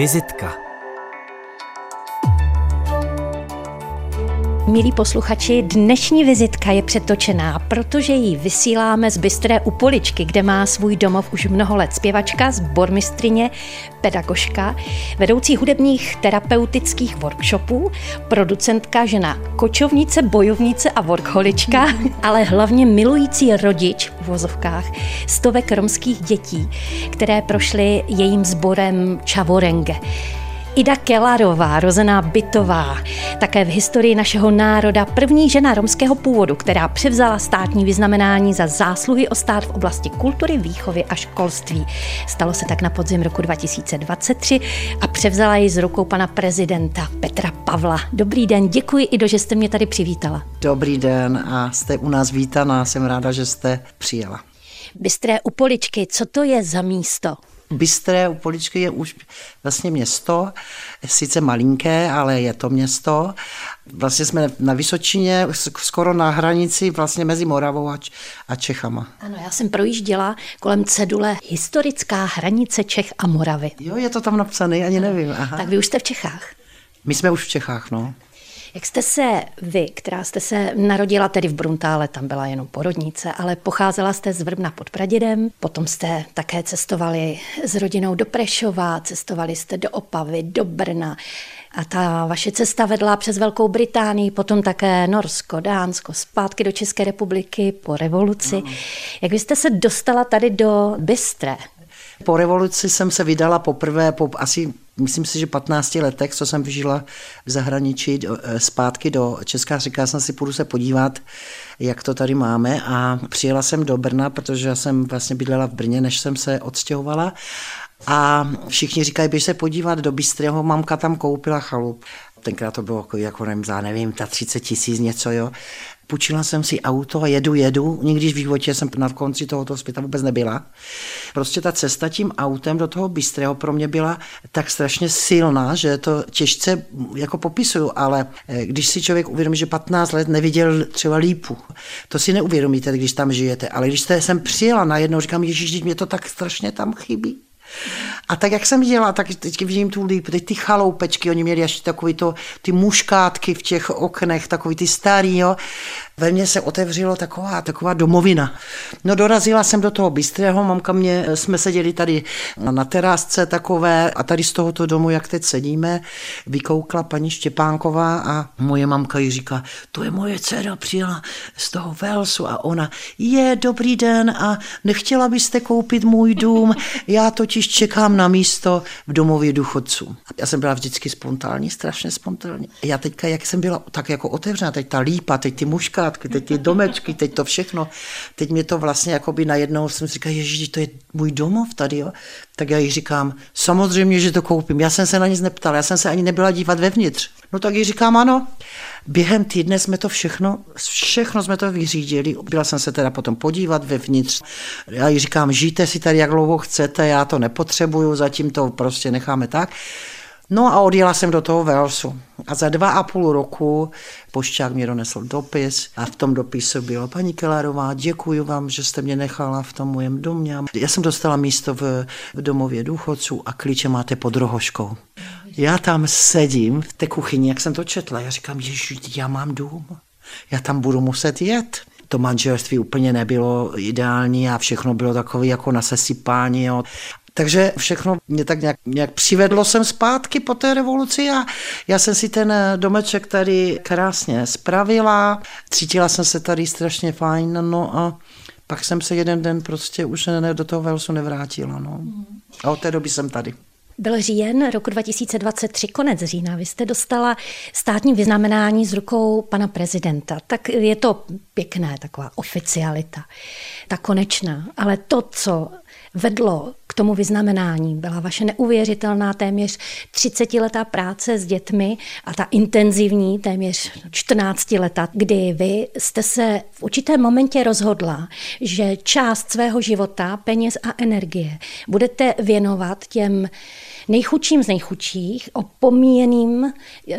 Vizitka Milí posluchači, dnešní vizitka je přetočená, protože ji vysíláme z Bystré u Poličky, kde má svůj domov už mnoho let zpěvačka, zbormistrině, pedagožka, vedoucí hudebních terapeutických workshopů, producentka, žena kočovnice, bojovnice a workholička, ale hlavně milující rodič v vozovkách stovek romských dětí, které prošly jejím sborem Čavorenge. Ida Kelarová, rozená Bytová, také v historii našeho národa první žena romského původu, která převzala státní vyznamenání za zásluhy o stát v oblasti kultury, výchovy a školství. Stalo se tak na podzim roku 2023 a převzala ji z rukou pana prezidenta Petra Pavla. Dobrý den, děkuji Ido, že jste mě tady přivítala. Dobrý den a jste u nás vítaná, jsem ráda, že jste přijela. Bystré u Poličky, co to je za místo? Bystré u Poličky je už vlastně město, sice malinké, ale je to město. Vlastně jsme na Vysočině, skoro na hranici vlastně mezi Moravou a Čechama. Ano, já jsem projížděla kolem cedule historická hranice Čech a Moravy. Jo, je to tam napsané, ani nevím. Aha. Tak vy už jste v Čechách. My jsme už v Čechách, no. Jak jste se vy, která jste se narodila tedy v Bruntále, tam byla jenom porodnice, ale pocházela jste z Vrbna pod Pradědem, potom jste také cestovali s rodinou do Prešova, cestovali jste do Opavy, do Brna. A ta vaše cesta vedla přes Velkou Británii, potom také Norsko, Dánsko, zpátky do České republiky po revoluci. No. Jak vy jste se dostala tady do Bystre? Po revoluci jsem se vydala poprvé po asi myslím si, že 15 letech, co jsem žila v zahraničí eh, zpátky do Česká, říkala jsem si, půjdu se podívat, jak to tady máme. A přijela jsem do Brna, protože já jsem vlastně bydlela v Brně, než jsem se odstěhovala. A všichni říkají, běž se podívat do Bystrého, mamka tam koupila chalup. Tenkrát to bylo jako, jako nevím, za nevím, ta 30 tisíc něco, jo půjčila jsem si auto a jedu, jedu. Nikdy v životě jsem na konci tohoto světa vůbec nebyla. Prostě ta cesta tím autem do toho Bystrého pro mě byla tak strašně silná, že to těžce jako popisuju, ale eh, když si člověk uvědomí, že 15 let neviděl třeba lípu, to si neuvědomíte, když tam žijete, ale když jste sem přijela najednou, říkám, ježíš, mě to tak strašně tam chybí. A tak, jak jsem viděla, tak teď vidím tu líp, teď ty chaloupečky, oni měli ještě takový to, ty muškátky v těch oknech, takový ty starý, jo ve mně se otevřelo taková, taková domovina. No dorazila jsem do toho bystrého, mamka mě, jsme seděli tady na terásce takové a tady z tohoto domu, jak teď sedíme, vykoukla paní Štěpánková a moje mamka jí říká, to je moje dcera, přijela z toho Velsu a ona, je, dobrý den a nechtěla byste koupit můj dům, já totiž čekám na místo v domově důchodců. Já jsem byla vždycky spontánní, strašně spontánní. Já teďka, jak jsem byla tak jako otevřená, teď ta lípa, teď ty muška, zahrádky, teď ty domečky, teď to všechno. Teď mě to vlastně jakoby najednou jsem si říkal, ježiš, to je můj domov tady, jo. Tak já jí říkám, samozřejmě, že to koupím. Já jsem se na nic neptala, já jsem se ani nebyla dívat vevnitř. No tak jí říkám, ano. Během týdne jsme to všechno, všechno jsme to vyřídili. Byla jsem se teda potom podívat vevnitř. Já jí říkám, žijte si tady, jak dlouho chcete, já to nepotřebuju, zatím to prostě necháme tak. No a odjela jsem do toho Velsu. A za dva a půl roku pošťák mě donesl dopis a v tom dopisu bylo paní Kelárová, děkuji vám, že jste mě nechala v tom mojem domě. Já jsem dostala místo v, v domově důchodců a klíče máte pod rohoškou. Já tam sedím v té kuchyni, jak jsem to četla, já říkám, ježiš, já mám dům, já tam budu muset jet to manželství úplně nebylo ideální a všechno bylo takové jako na sesypání. Takže všechno mě tak nějak, nějak přivedlo jsem zpátky po té revoluci a já jsem si ten domeček tady krásně spravila, cítila jsem se tady strašně fajn, no a pak jsem se jeden den prostě už ne, do toho Velsu nevrátila. No. A od té doby jsem tady. Byl říjen roku 2023, konec října. Vy jste dostala státní vyznamenání z rukou pana prezidenta. Tak je to pěkné, taková oficialita, ta konečná. Ale to, co vedlo k tomu vyznamenání, byla vaše neuvěřitelná téměř 30-letá práce s dětmi a ta intenzivní téměř 14 leta, kdy vy jste se v určitém momentě rozhodla, že část svého života, peněz a energie budete věnovat těm nejchudším z nejchudších, opomíjeným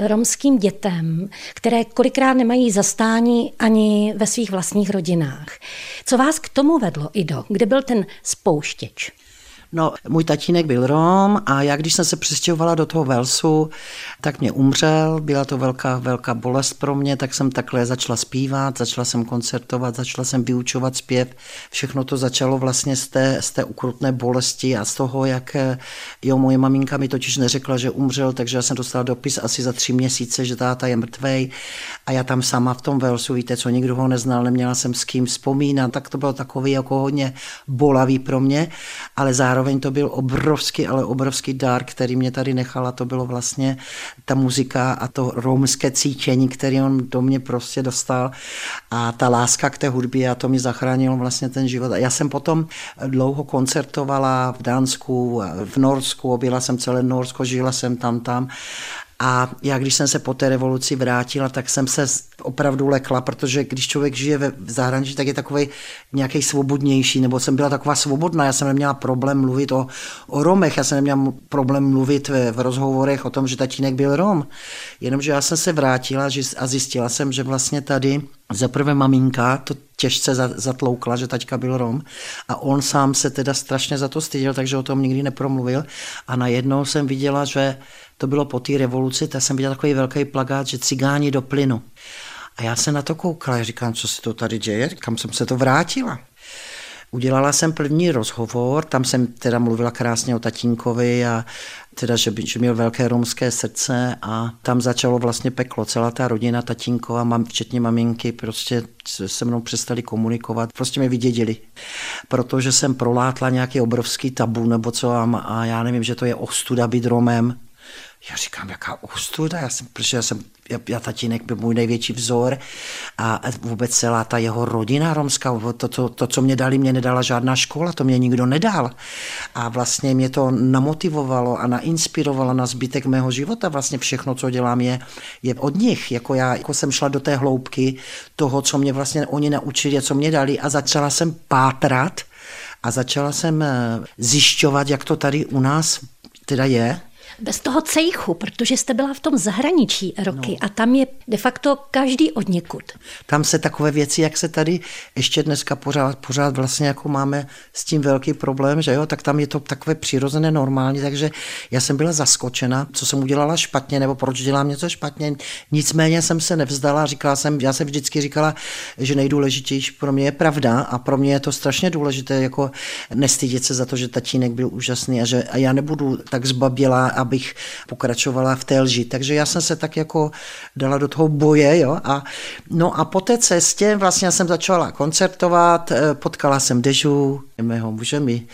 romským dětem, které kolikrát nemají zastání ani ve svých vlastních rodinách. Co vás k tomu vedlo, Ido? Kde byl ten spouštěč? No, můj tatínek byl Rom a já, když jsem se přestěhovala do toho Velsu, tak mě umřel, byla to velká, velká bolest pro mě, tak jsem takhle začala zpívat, začala jsem koncertovat, začala jsem vyučovat zpěv. Všechno to začalo vlastně z té, z té ukrutné bolesti a z toho, jak jo, moje maminka mi totiž neřekla, že umřel, takže já jsem dostala dopis asi za tři měsíce, že táta je mrtvej a já tam sama v tom Velsu, víte co, nikdo ho neznal, neměla jsem s kým vzpomínat, tak to bylo takový jako hodně bolavý pro mě, ale zároveň to byl obrovský, ale obrovský dar, který mě tady nechala, to bylo vlastně ta muzika a to romské cítění, který on do mě prostě dostal a ta láska k té hudbě a to mi zachránilo vlastně ten život. A já jsem potom dlouho koncertovala v Dánsku, v Norsku, objela jsem celé Norsko, žila jsem tam tam a já, když jsem se po té revoluci vrátila, tak jsem se opravdu lekla, protože když člověk žije ve zahraničí, tak je takový nějaký svobodnější, nebo jsem byla taková svobodná, já jsem neměla problém mluvit o, o Romech, já jsem neměla problém mluvit v, v rozhovorech o tom, že tatínek byl Rom. Jenomže já jsem se vrátila a zjistila jsem, že vlastně tady za prvé maminka to těžce zatloukla, že taťka byl Rom a on sám se teda strašně za to styděl, takže o tom nikdy nepromluvil a najednou jsem viděla, že to bylo po té revoluci, tak jsem viděl takový velký plagát, že cigáni do plynu. A já se na to koukala, říkám, co se to tady děje, kam jsem se to vrátila. Udělala jsem první rozhovor, tam jsem teda mluvila krásně o tatínkovi a teda, že, by, že měl velké romské srdce a tam začalo vlastně peklo. Celá ta rodina, tatínko a mam, včetně maminky, prostě se mnou přestali komunikovat, prostě mě vydědili. Protože jsem prolátla nějaký obrovský tabu nebo co a, a já nevím, že to je ostuda být Romem, já říkám, jaká ostuda, já jsem, protože já jsem, já, já tatínek byl můj největší vzor a vůbec celá ta jeho rodina romská, to, to, to, co mě dali, mě nedala žádná škola, to mě nikdo nedal. A vlastně mě to namotivovalo a nainspirovalo na zbytek mého života. Vlastně všechno, co dělám, je, je od nich. Jako já jako jsem šla do té hloubky toho, co mě vlastně oni naučili co mě dali a začala jsem pátrat a začala jsem eh, zjišťovat, jak to tady u nás teda je bez toho cejchu, protože jste byla v tom zahraničí roky no. a tam je de facto každý od někud. Tam se takové věci, jak se tady ještě dneska pořád, pořád vlastně jako máme s tím velký problém, že jo, tak tam je to takové přirozené, normální, takže já jsem byla zaskočena, co jsem udělala špatně, nebo proč dělám něco špatně. Nicméně jsem se nevzdala, říkala jsem, já jsem vždycky říkala, že nejdůležitější pro mě je pravda a pro mě je to strašně důležité, jako nestydět se za to, že tatínek byl úžasný a že a já nebudu tak zbabělá a abych pokračovala v té lži. Takže já jsem se tak jako dala do toho boje, jo, a no a po té cestě vlastně jsem začala koncertovat, eh, potkala jsem Dežu, mého muže, my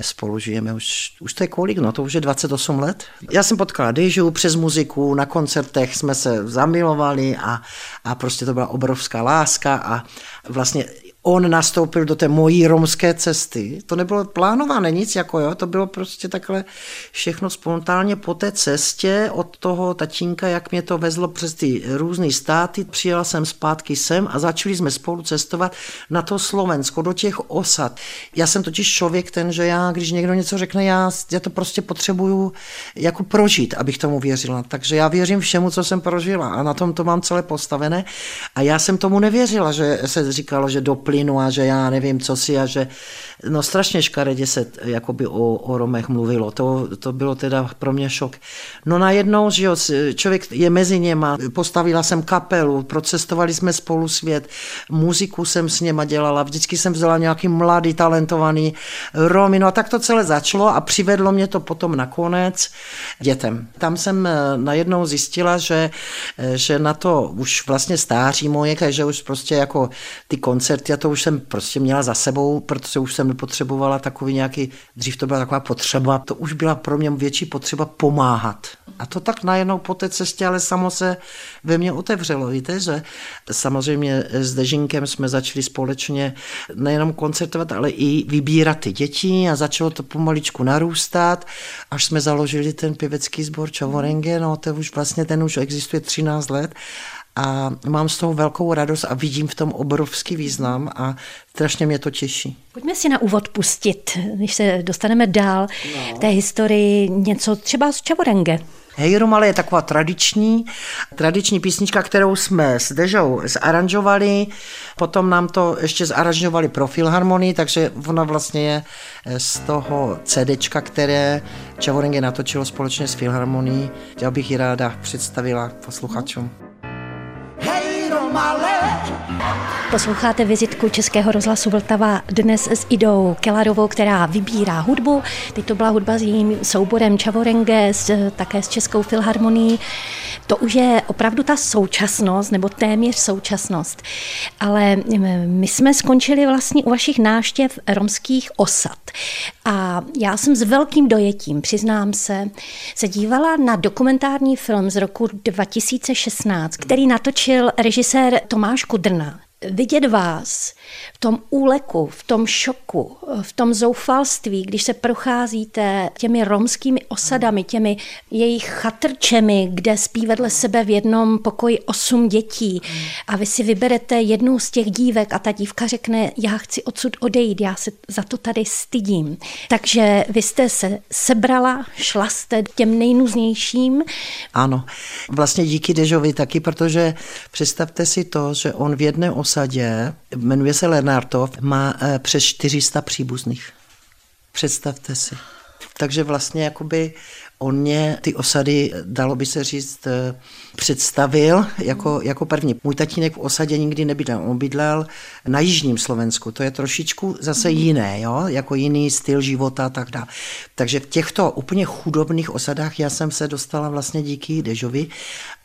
spolu žijeme už, už to je kolik, no to už je 28 let. Já jsem potkala Dežu přes muziku, na koncertech jsme se zamilovali a, a prostě to byla obrovská láska a vlastně on nastoupil do té mojí romské cesty. To nebylo plánované nic, jako jo, to bylo prostě takhle všechno spontánně po té cestě od toho tatínka, jak mě to vezlo přes ty různé státy. Přijela jsem zpátky sem a začali jsme spolu cestovat na to Slovensko, do těch osad. Já jsem totiž člověk ten, že já, když někdo něco řekne, já, já to prostě potřebuju jako prožít, abych tomu věřila. Takže já věřím všemu, co jsem prožila a na tom to mám celé postavené. A já jsem tomu nevěřila, že se říkalo, že do plynu a že já nevím, co si a že no strašně škaredě se jakoby o, o Romech mluvilo. To, to bylo teda pro mě šok. No najednou, že jo, člověk je mezi něma, postavila jsem kapelu, procestovali jsme spolu svět, muziku jsem s něma dělala, vždycky jsem vzala nějaký mladý, talentovaný Romy, no a tak to celé začalo a přivedlo mě to potom nakonec dětem. Tam jsem eh, najednou zjistila, že, eh, že na to už vlastně stáří moje, že už prostě jako ty koncerty a to už jsem prostě měla za sebou, protože už jsem nepotřebovala takový nějaký, dřív to byla taková potřeba, to už byla pro mě větší potřeba pomáhat. A to tak najednou po té cestě, ale samo se ve mně otevřelo, víte, že samozřejmě s Dežinkem jsme začali společně nejenom koncertovat, ale i vybírat ty děti a začalo to pomaličku narůstat, až jsme založili ten pěvecký sbor Čavorenge, no to už vlastně ten už existuje 13 let a mám z toho velkou radost a vidím v tom obrovský význam a strašně mě to těší. Pojďme si na úvod pustit, než se dostaneme dál no. v té historii něco třeba z Čavorenge. Hej Romale je taková tradiční, tradiční písnička, kterou jsme s Dežou zaranžovali, potom nám to ještě zaranžovali pro Filharmonii, takže ona vlastně je z toho CDčka, které Čavorenge natočilo společně s Filharmonií. Já bych ji ráda představila posluchačům. my life. Posloucháte vizitku Českého rozhlasu Vltava dnes s Idou Kelarovou, která vybírá hudbu. Teď to byla hudba s jejím souborem Čavorenge, s, také s Českou filharmonií. To už je opravdu ta současnost, nebo téměř současnost. Ale my jsme skončili vlastně u vašich náštěv romských osad. A já jsem s velkým dojetím, přiznám se, se dívala na dokumentární film z roku 2016, který natočil režisér Tomáš Kudrna vidět vás v tom úleku, v tom šoku, v tom zoufalství, když se procházíte těmi romskými osadami, těmi jejich chatrčemi, kde spí vedle sebe v jednom pokoji osm dětí a vy si vyberete jednu z těch dívek a ta dívka řekne, já chci odsud odejít, já se za to tady stydím. Takže vy jste se sebrala, šla jste těm nejnuznějším. Ano, vlastně díky Dežovi taky, protože představte si to, že on v jedné osadě, jmenuje se Lenartov, má eh, přes 400 příbuzných. Představte si. Takže vlastně jakoby on mě ty osady, dalo by se říct, eh, představil jako, jako první. Můj tatínek v osadě nikdy nebydlel. On bydlel na jižním Slovensku. To je trošičku zase jiné, jo? jako jiný styl života a tak dále. Takže v těchto úplně chudobných osadách já jsem se dostala vlastně díky Dežovi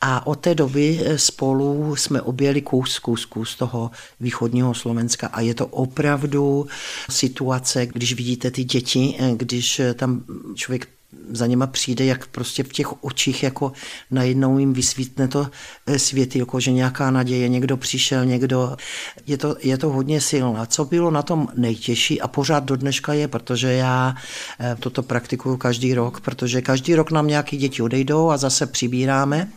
a od té doby eh, spolu jsme objeli kus, kus, kus toho východního Slovenska a je to opravdu situace, když vidíte ty děti, eh, když tam člověk za něma přijde, jak prostě v těch očích jako najednou jim vysvítne to eh, světy, jako že nějaká naděje, někdo přišel, někdo, je to, je to hodně silné. Co bylo na tom nejtěžší a pořád do dneška je, protože já eh, toto praktikuju každý rok, protože každý rok nám nějaký děti odejdou a zase přibíráme.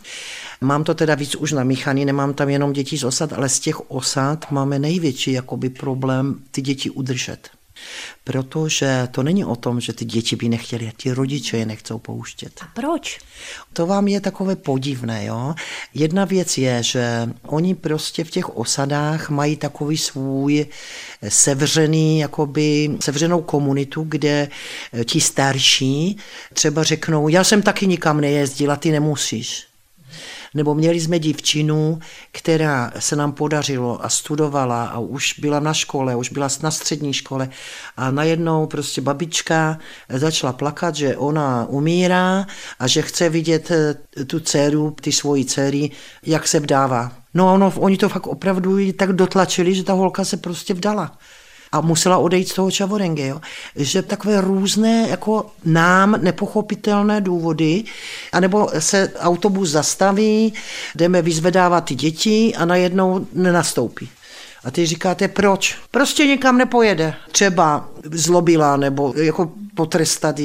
Mám to teda víc už namíchaný, nemám tam jenom děti z osad, ale z těch osad máme největší jakoby problém ty děti udržet. Protože to není o tom, že ty děti by nechtěli, ti rodiče je nechcou pouštět. A proč? To vám je takové podivné. Jo? Jedna věc je, že oni prostě v těch osadách mají takový svůj sevřený, jakoby sevřenou komunitu, kde ti starší třeba řeknou, já jsem taky nikam nejezdila, ty nemusíš. Nebo měli jsme dívčinu, která se nám podařilo a studovala a už byla na škole, už byla na střední škole a najednou prostě babička začala plakat, že ona umírá a že chce vidět eh, tu dceru, ty svoji dcery, jak se vdává. No ono, oni to fakt opravdu tak dotlačili, že ta holka se prostě vdala a musela odejít z toho Čavorenge. Jo? Že takové různé jako nám nepochopitelné důvody, anebo se autobus zastaví, jdeme vyzvedávat ty děti a najednou nenastoupí. A ty říkáte, proč? Prostě nikam nepojede. Třeba zlobila nebo jako potrestat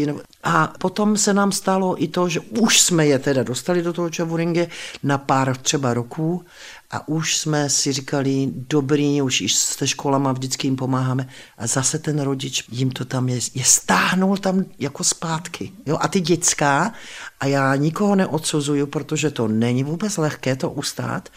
A potom se nám stalo i to, že už jsme je teda dostali do toho Čavuringe na pár třeba roků a už jsme si říkali, dobrý, už i se školama vždycky jim pomáháme. A zase ten rodič jim to tam je, je stáhnul tam jako zpátky. Jo? A ty dětská, a já nikoho neodsuzuju, protože to není vůbec lehké to ustát,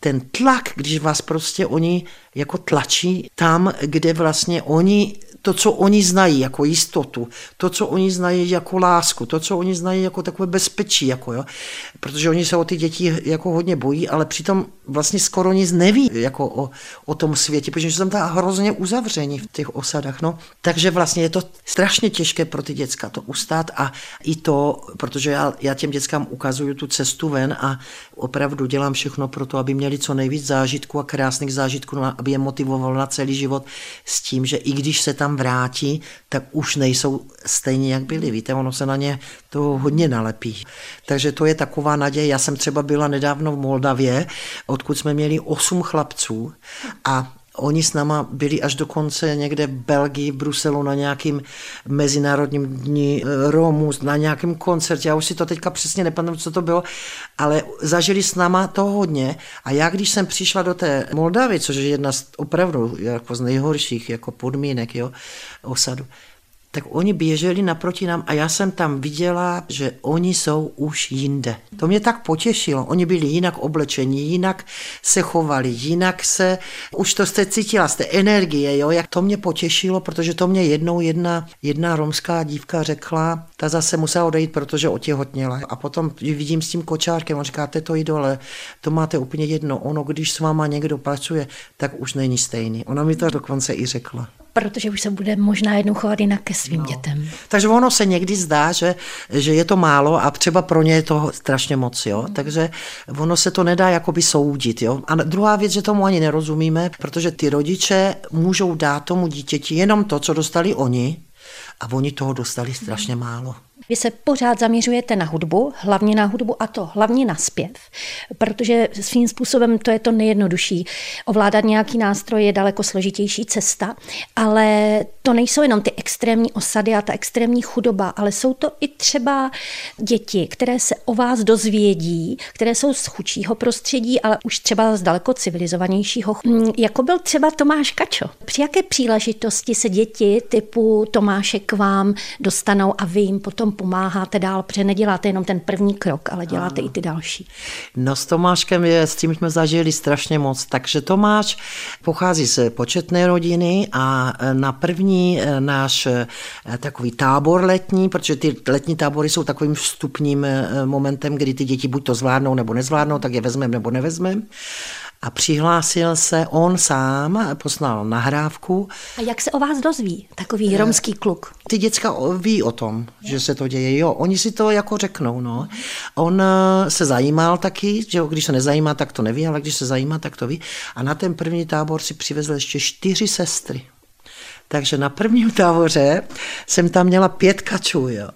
ten tlak, když vás prostě oni jako tlačí tam, kde vlastně oni to, co oni znají jako jistotu, to, co oni znají jako lásku, to, co oni znají jako takové bezpečí, jako jo. protože oni se o ty děti jako hodně bojí, ale přitom vlastně skoro nic neví jako o, o tom světě, protože jsou tam hrozně uzavření v těch osadách. No. Takže vlastně je to strašně těžké pro ty děcka to ustát a i to, protože já, já těm dětskám ukazuju tu cestu ven a opravdu dělám všechno pro to, aby měli co nejvíc zážitků a krásných zážitků, no, aby je motivovalo na celý život s tím, že i když se tam vrátí, tak už nejsou stejně, jak byli. Víte, ono se na ně to hodně nalepí. Takže to je taková naděje. Já jsem třeba byla nedávno v Moldavě, odkud jsme měli osm chlapců a Oni s náma byli až dokonce někde v Belgii, v Bruselu na nějakým mezinárodním dní eh, Romu, na nějakém koncertě. Já už si to teďka přesně nepamatuju, co to bylo, ale zažili s náma to hodně. A já, když jsem přišla do té Moldavy, což je jedna z opravdu jako z nejhorších jako podmínek jo, osadu, tak oni běželi naproti nám a já jsem tam viděla, že oni jsou už jinde. To mě tak potěšilo. Oni byli jinak oblečení, jinak se chovali, jinak se, už to jste cítila z té energie, jo, jak to mě potěšilo, protože to mě jednou jedna, jedna romská dívka řekla, ta zase musela odejít, protože otěhotněla. A potom vidím s tím kočárkem, on říká, to idole, to máte úplně jedno, ono, když s váma někdo pracuje, tak už není stejný. Ona mi to dokonce i řekla protože už se bude možná jednou chovat jinak ke svým no. dětem. Takže ono se někdy zdá, že, že je to málo a třeba pro ně je to strašně moc, jo. Mm. Takže ono se to nedá jakoby soudit, jo. A druhá věc, že tomu ani nerozumíme, protože ty rodiče můžou dát tomu dítěti jenom to, co dostali oni, a oni toho dostali strašně málo. Vy se pořád zaměřujete na hudbu, hlavně na hudbu a to hlavně na zpěv, protože svým způsobem to je to nejjednodušší. Ovládat nějaký nástroj je daleko složitější cesta, ale to nejsou jenom ty extrémní osady a ta extrémní chudoba, ale jsou to i třeba děti, které se o vás dozvědí, které jsou z chudšího prostředí, ale už třeba z daleko civilizovanějšího. Hm, jako byl třeba Tomáš Kačo. Při jaké příležitosti se děti typu Tomáše k vám dostanou a vy jim potom pomáháte dál, protože neděláte jenom ten první krok, ale děláte ano. i ty další. No s Tomáškem je, s tím jsme zažili strašně moc. Takže Tomáš pochází z početné rodiny a e, na první e, náš e, takový tábor letní, protože ty letní tábory jsou takovým vstupním momentem, kdy ty děti buď to zvládnou nebo nezvládnou, tak je vezmeme nebo nevezmeme a přihlásil se on sám, poslal nahrávku. A jak se o vás dozví takový romský kluk? Ty děcka ví o tom, že se to děje, jo. Oni si to jako řeknou, no. On eh, se zajímal taky, že když se nezajímá, tak to neví, ale když se zajímá, tak to ví. A na ten první tábor si přivezl ještě čtyři sestry. Takže na prvním táboře jsem tam měla pět kačů, jo.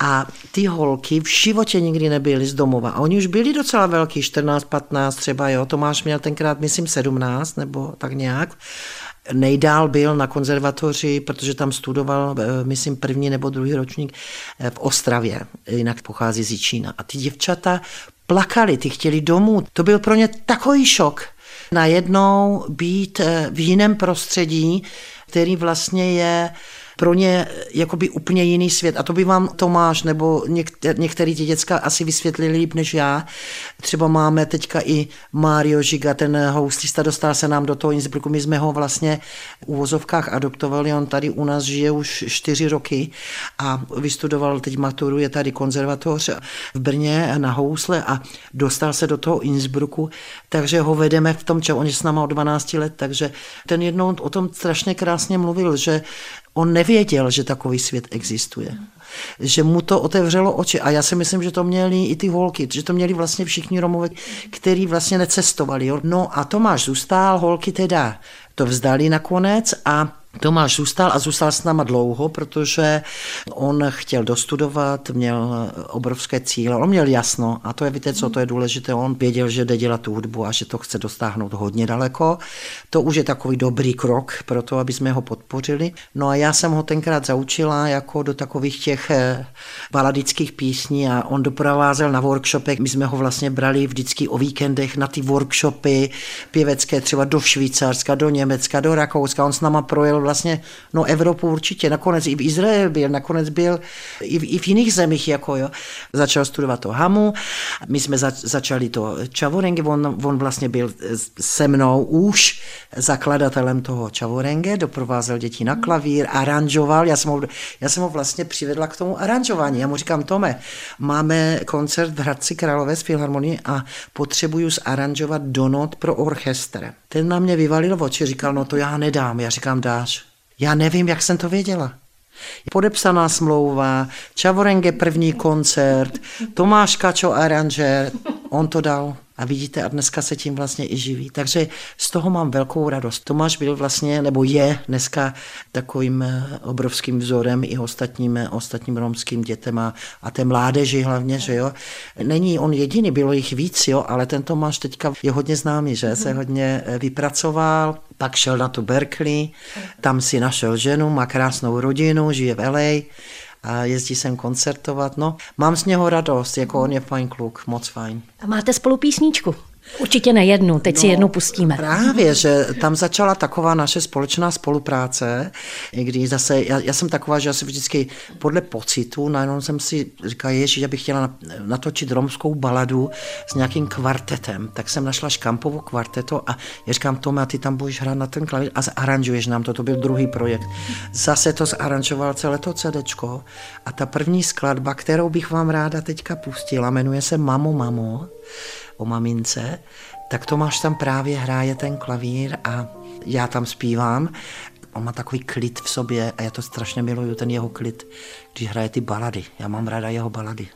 A ty holky v životě nikdy nebyly z domova. A oni už byli docela velký, 14, 15 třeba, jo. Tomáš měl tenkrát, myslím, 17 nebo tak nějak. Nejdál byl na konzervatoři, protože tam studoval, eh, myslím, první nebo druhý ročník eh, v Ostravě, jinak pochází z Čína. A ty děvčata plakali, ty chtěli domů. To byl pro ně takový šok. Najednou být eh, v jiném prostředí, který vlastně je pro ně jakoby úplně jiný svět. A to by vám Tomáš nebo některý, některý ty děcka asi vysvětlili líp než já. Třeba máme teďka i Mario Žiga, ten hostista, dostal se nám do toho Innsbrucku. My jsme ho vlastně v uvozovkách adoptovali, on tady u nás žije už čtyři roky a vystudoval teď maturu, je tady konzervatoř v Brně na housle a dostal se do toho Innsbrucku, takže ho vedeme v tom, že on je s náma od 12 let, takže ten jednou o tom strašně krásně mluvil, že On nevěděl, že takový svět existuje. Že mu to otevřelo oči. A já si myslím, že to měli i ty holky, že to měli vlastně všichni Romové, kteří vlastně necestovali. Jo. No a Tomáš zůstal, holky teda to vzdali nakonec a Tomáš zůstal a zůstal s náma dlouho, protože on chtěl dostudovat, měl obrovské cíle, on měl jasno a to je, víte co, to je důležité, on věděl, že jde dělat tu hudbu a že to chce dostáhnout hodně daleko. To už je takový dobrý krok pro to, aby jsme ho podpořili. No a já jsem ho tenkrát zaučila jako do takových těch eh, baladických písní a on doprovázel na workshopech. My jsme ho vlastně brali vždycky o víkendech na ty workshopy pěvecké třeba do Švýcarska, do Německa, do Rakouska. On s náma projel vlastně no Evropu určitě, nakonec i v Izraeli byl, nakonec byl i v, i v jiných zemích, jako jo. Začal studovat to Hamu, my jsme zač, začali to Čavorenge, on, on vlastně byl se mnou už zakladatelem toho Čavorenge, doprovázel děti na klavír, aranžoval, já jsem ho, já jsem ho vlastně přivedla k tomu aranžování. Já mu říkám, Tome, máme koncert v Hradci Králové z Filharmonie a potřebuju zaranžovat donot pro orchestr. Ten na mě vyvalil oči, říkal, no to já nedám. Já říkám, dáš. Já nevím, jak jsem to věděla. Podepsaná smlouva, Čavorenge první koncert, Tomáš Kačo aranžer, on to dal. A vidíte, a dneska se tím vlastně i živí. Takže z toho mám velkou radost. Tomáš byl vlastně, nebo je dneska takovým eh, obrovským vzorem i ostatním, eh, ostatním romským dětem a, a té mládeži hlavně, že jo. Není on jediný, bylo jich víc, jo, ale ten Tomáš teďka je hodně známý, že se hodně eh, vypracoval, pak šel na tu Berkeley, tam si našel ženu, má krásnou rodinu, žije v LA, a jezdí sem koncertovat. No, mám z něho radost, jako on je fajn kluk, moc fajn. A máte spolu písničku? Určitě nejednu, teď no, si jednu pustíme. Právě, že tam začala taková naše společná spolupráce, kdy zase, já, já jsem taková, že já si vždycky podle pocitu, najednou jsem si říkal, že já bych chtěla natočit romskou baladu s nějakým kvartetem, tak jsem našla Škampovo kvarteto a já říkám, Tome, a ty tam budeš hrát na ten klavír a zaranžuješ nám to, to byl druhý projekt. Zase to zaranžoval celé to CDčko a ta první skladba, kterou bych vám ráda teďka pustila, jmenuje se Mamo, mamo o mamince, tak Tomáš tam právě hraje ten klavír a já tam zpívám. On má takový klid v sobě a já to strašně miluju, ten jeho klid, když hraje ty balady. Já mám ráda jeho balady.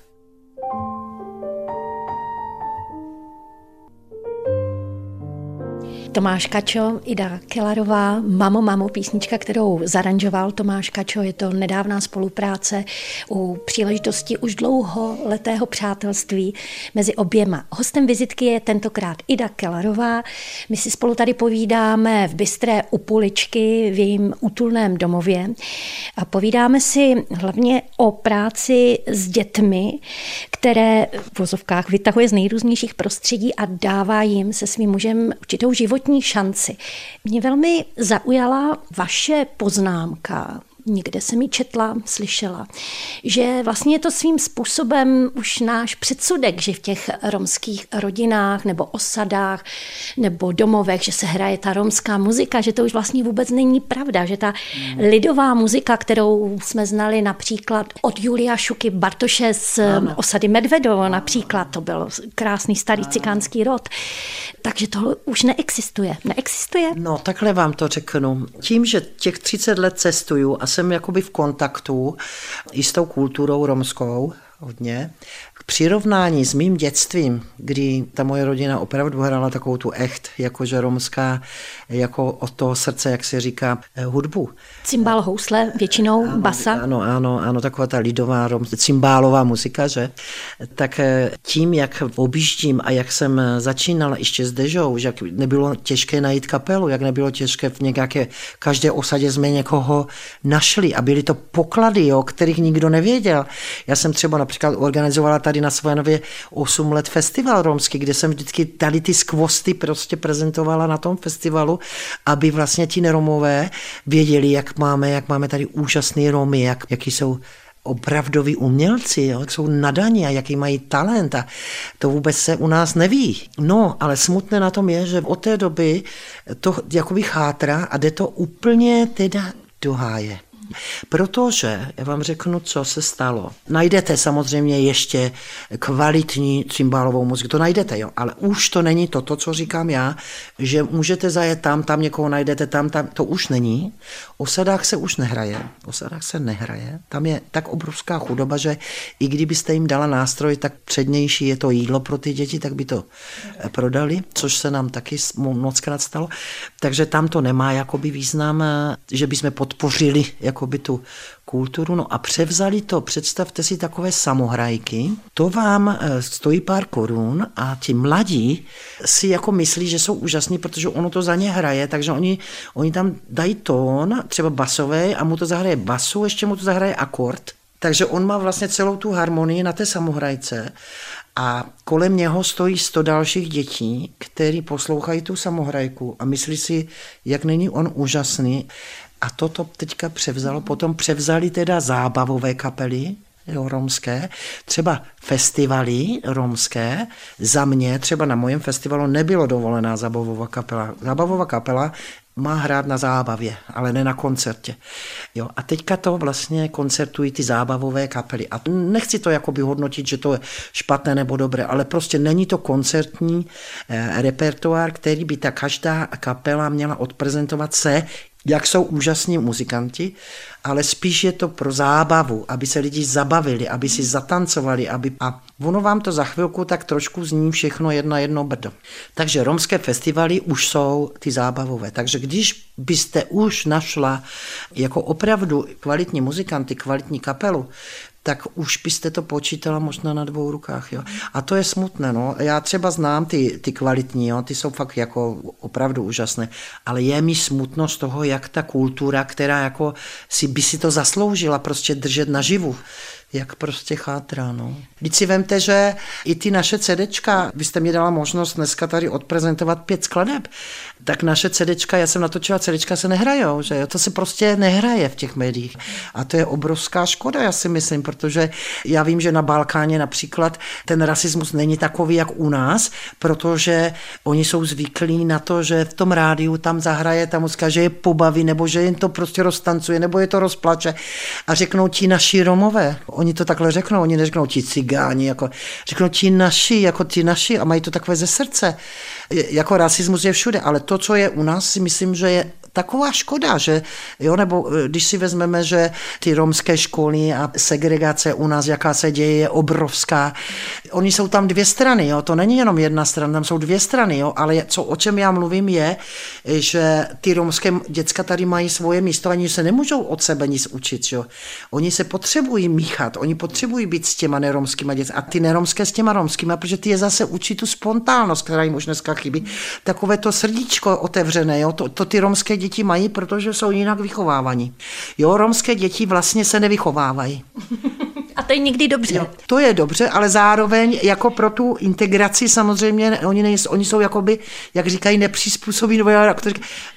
Tomáš Kačo, Ida Kelarová, Mamo, mamo, písnička, kterou zaranžoval Tomáš Kačo, je to nedávná spolupráce u příležitosti už dlouho letého přátelství mezi oběma. Hostem vizitky je tentokrát Ida Kelarová. My si spolu tady povídáme v Bystré u Puličky v jejím útulném domově a povídáme si hlavně o práci s dětmi, které v vozovkách vytahuje z nejrůznějších prostředí a dává jim se svým mužem určitou životní životní šanci. Mě velmi zaujala vaše poznámka, někde jsem ji četla, slyšela, že vlastně je to svým způsobem už náš předsudek, že v těch romských rodinách nebo osadách nebo domovech, že se hraje ta romská muzika, že to už vlastně vůbec není pravda, že ta lidová muzika, kterou jsme znali například od Julia Šuky Bartoše z ano. osady Medvedovo například, to byl krásný starý cikánský rod, takže to už neexistuje. Neexistuje? No, takhle vám to řeknu. Tím, že těch 30 let cestuju a jsem jakoby v kontaktu i s tou kulturou romskou, hodně, přirovnání s mým dětstvím, kdy ta moje rodina opravdu hrála takovou tu echt, jakože romská, jako od toho srdce, jak se říká, eh, hudbu. Cymbál, housle, většinou ano, basa. Ano, ano, ano, taková ta lidová rom, cymbálová muzika, že? Tak eh, tím, jak objíždím a jak jsem eh, začínala ještě s Dežou, že jak nebylo těžké najít kapelu, jak nebylo těžké v nějaké, každé osadě jsme někoho našli a byly to poklady, o kterých nikdo nevěděl. Já jsem třeba například organizovala tady na Svojanově 8 let festival romský, kde jsem vždycky tady ty skvosty prostě prezentovala na tom festivalu, aby vlastně ti neromové věděli, jak máme, jak máme tady úžasný Romy, jak, jaký jsou opravdoví umělci, jo, jak jsou nadaní a jaký mají talent a to vůbec se u nás neví. No, ale smutné na tom je, že od té doby to jakoby chátra a jde to úplně teda do háje. Protože, já vám řeknu, co se stalo. Najdete samozřejmě ještě kvalitní cymbálovou muziku, to najdete, jo, ale už to není to, to, co říkám já, že můžete zajet tam, tam někoho najdete, tam, tam, to už není. O sadách se už nehraje, o sadách se nehraje, tam je tak obrovská chudoba, že i kdybyste jim dala nástroj, tak přednější je to jídlo pro ty děti, tak by to eh, prodali, což se nám taky mockrát stalo. Takže tam to nemá jakoby význam, eh, že bychom podpořili jako jakoby tu kulturu, no a převzali to, představte si takové samohrajky, to vám eh, stojí pár korun a ti mladí si jako myslí, že jsou úžasní, protože ono to za ně hraje, takže oni, oni tam dají tón, třeba basové a mu to zahraje basu, ještě mu to zahraje akord, takže on má vlastně celou tu harmonii na té samohrajce. A kolem něho stojí sto dalších dětí, který poslouchají tu samohrajku a myslí si, jak není on úžasný. A toto teďka převzalo, potom převzali teda zábavové kapely, jo, romské, třeba festivaly romské, za mě třeba na mojem festivalu nebylo dovolená zábavová kapela. Zábavová kapela má hrát na zábavě, ale ne na koncertě. Jo, a teďka to vlastně koncertují ty zábavové kapely. A nechci to jakoby hodnotit, že to je špatné nebo dobré, ale prostě není to koncertní eh, repertoár, který by ta každá kapela měla odprezentovat se jak jsou úžasní muzikanti, ale spíš je to pro zábavu, aby se lidi zabavili, aby si zatancovali, aby... a ono vám to za chvilku tak trošku zní všechno jedno jedno brdo. Takže romské festivaly už jsou ty zábavové. Takže když byste už našla jako opravdu kvalitní muzikanty, kvalitní kapelu, tak už byste to počítala možná na dvou rukách. Jo. A to je smutné. No. Já třeba znám ty, ty kvalitní, jo. ty jsou fakt jako opravdu úžasné, ale je mi smutno z toho, jak ta kultura, která jako si by si to zasloužila prostě držet naživu, jak prostě chátrá. No. Vždyť si vemte, že i ty naše CDčka, vy jste mi dala možnost dneska tady odprezentovat pět skladeb, tak naše CDčka, já jsem natočila CDčka, se nehrajou, že jo? to se prostě nehraje v těch médiích. A to je obrovská škoda, já si myslím, protože já vím, že na Balkáně například ten rasismus není takový, jak u nás, protože oni jsou zvyklí na to, že v tom rádiu tam zahraje ta muzika, že je pobaví, nebo že jim to prostě roztancuje, nebo je to rozplače a řeknou ti naši Romové. Oni to takhle řeknou, oni neřeknou ti cigáni, jako, řeknou ti naši, jako ti naši a mají to takové ze srdce. Jako rasismus je všude, ale to, co je u nás, si myslím, že je taková škoda, že jo, nebo eh, když si vezmeme, že ty romské školy a segregace u nás, jaká se děje, je obrovská. Oni jsou tam dvě strany, jo, to není jenom jedna strana, tam jsou dvě strany, jo, ale co, o čem já mluvím je, že ty romské děcka tady mají svoje místo, ani se nemůžou od sebe nic učit, jo. Oni se potřebují míchat, oni potřebují být s těma neromskými dětmi a ty neromské s těma romskými, protože ty je zase učí tu spontánnost, která jim už dneska chybí. Takové to srdíčko otevřené, jo, to, to ty romské děti mají, protože jsou jinak vychovávaní. Jo, romské děti vlastně se nevychovávají. A to je někdy dobře. Jo, to je dobře, ale zároveň jako pro tu integraci samozřejmě oni, nejsou, oni jsou jakoby, jak říkají, nepřizpůsobí.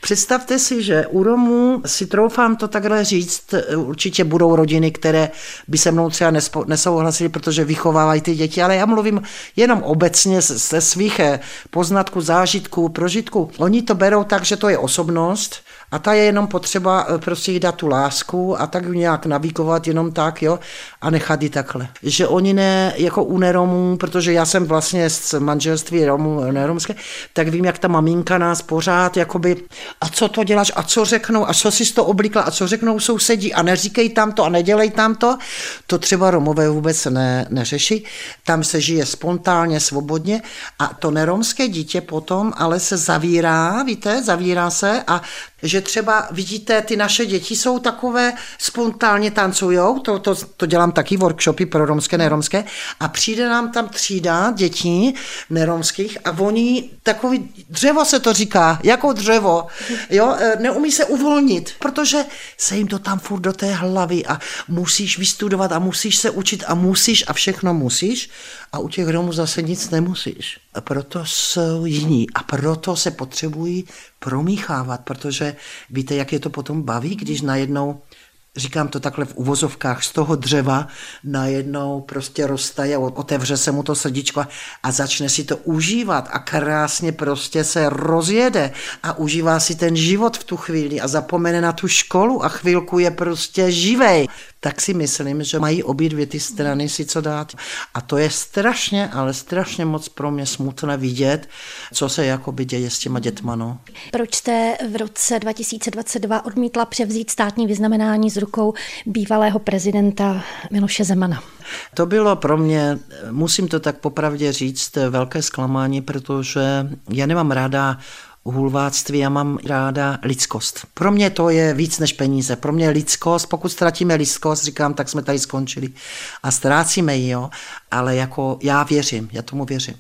Představte si, že u Romů si troufám to takhle říct, určitě budou rodiny, které by se mnou třeba nesouhlasily, protože vychovávají ty děti, ale já mluvím jenom obecně ze svých eh, poznatků, zážitků, prožitků. Oni to berou tak, že to je osobnost, a ta je jenom potřeba eh, prostě jí dát tu lásku a tak ji nějak navigovat jenom tak, jo, a nechat ji takhle. Že oni ne, jako u neromů, protože já jsem vlastně z manželství Romů, neromské, tak vím, jak ta maminka nás pořád, jakoby, a co to děláš, a co řeknou, a co si to oblíkla, a co řeknou sousedí, a neříkej tam to, a nedělej tam to. To třeba Romové vůbec ne, neřeší. Tam se žije spontánně, svobodně a to neromské dítě potom ale se zavírá, víte, zavírá se a že třeba vidíte, ty naše děti jsou takové, spontánně tancujou, to, to, to dělám taky workshopy pro romské, neromské, a přijde nám tam třída dětí neromských a oni takový, dřevo se to říká, jako dřevo, jo, e, neumí se uvolnit, protože se jim to tam furt do té hlavy a musíš vystudovat a musíš se učit a musíš a všechno musíš a u těch Romů zase nic nemusíš. A proto jsou jiní a proto se potřebují promíchávat, protože víte, jak je to potom baví, když najednou říkám to takhle v uvozovkách, z toho dřeva najednou prostě roztaje, otevře se mu to srdíčko a začne si to užívat a krásně prostě se rozjede a užívá si ten život v tu chvíli a zapomene na tu školu a chvilku je prostě živej tak si myslím, že mají obě dvě ty strany si co dát. A to je strašně, ale strašně moc pro mě smutné vidět, co se jakoby děje s těma dětma. No. Proč jste v roce 2022 odmítla převzít státní vyznamenání z rukou bývalého prezidenta Miloše Zemana? To bylo pro mě, musím to tak popravdě říct, velké zklamání, protože já nemám ráda hulváctví, já mám ráda lidskost. Pro mě to je víc než peníze. Pro mě lidskost, pokud ztratíme lidskost, říkám, tak jsme tady skončili. A ztrácíme ji, jo, ale jako já věřím, já tomu věřím.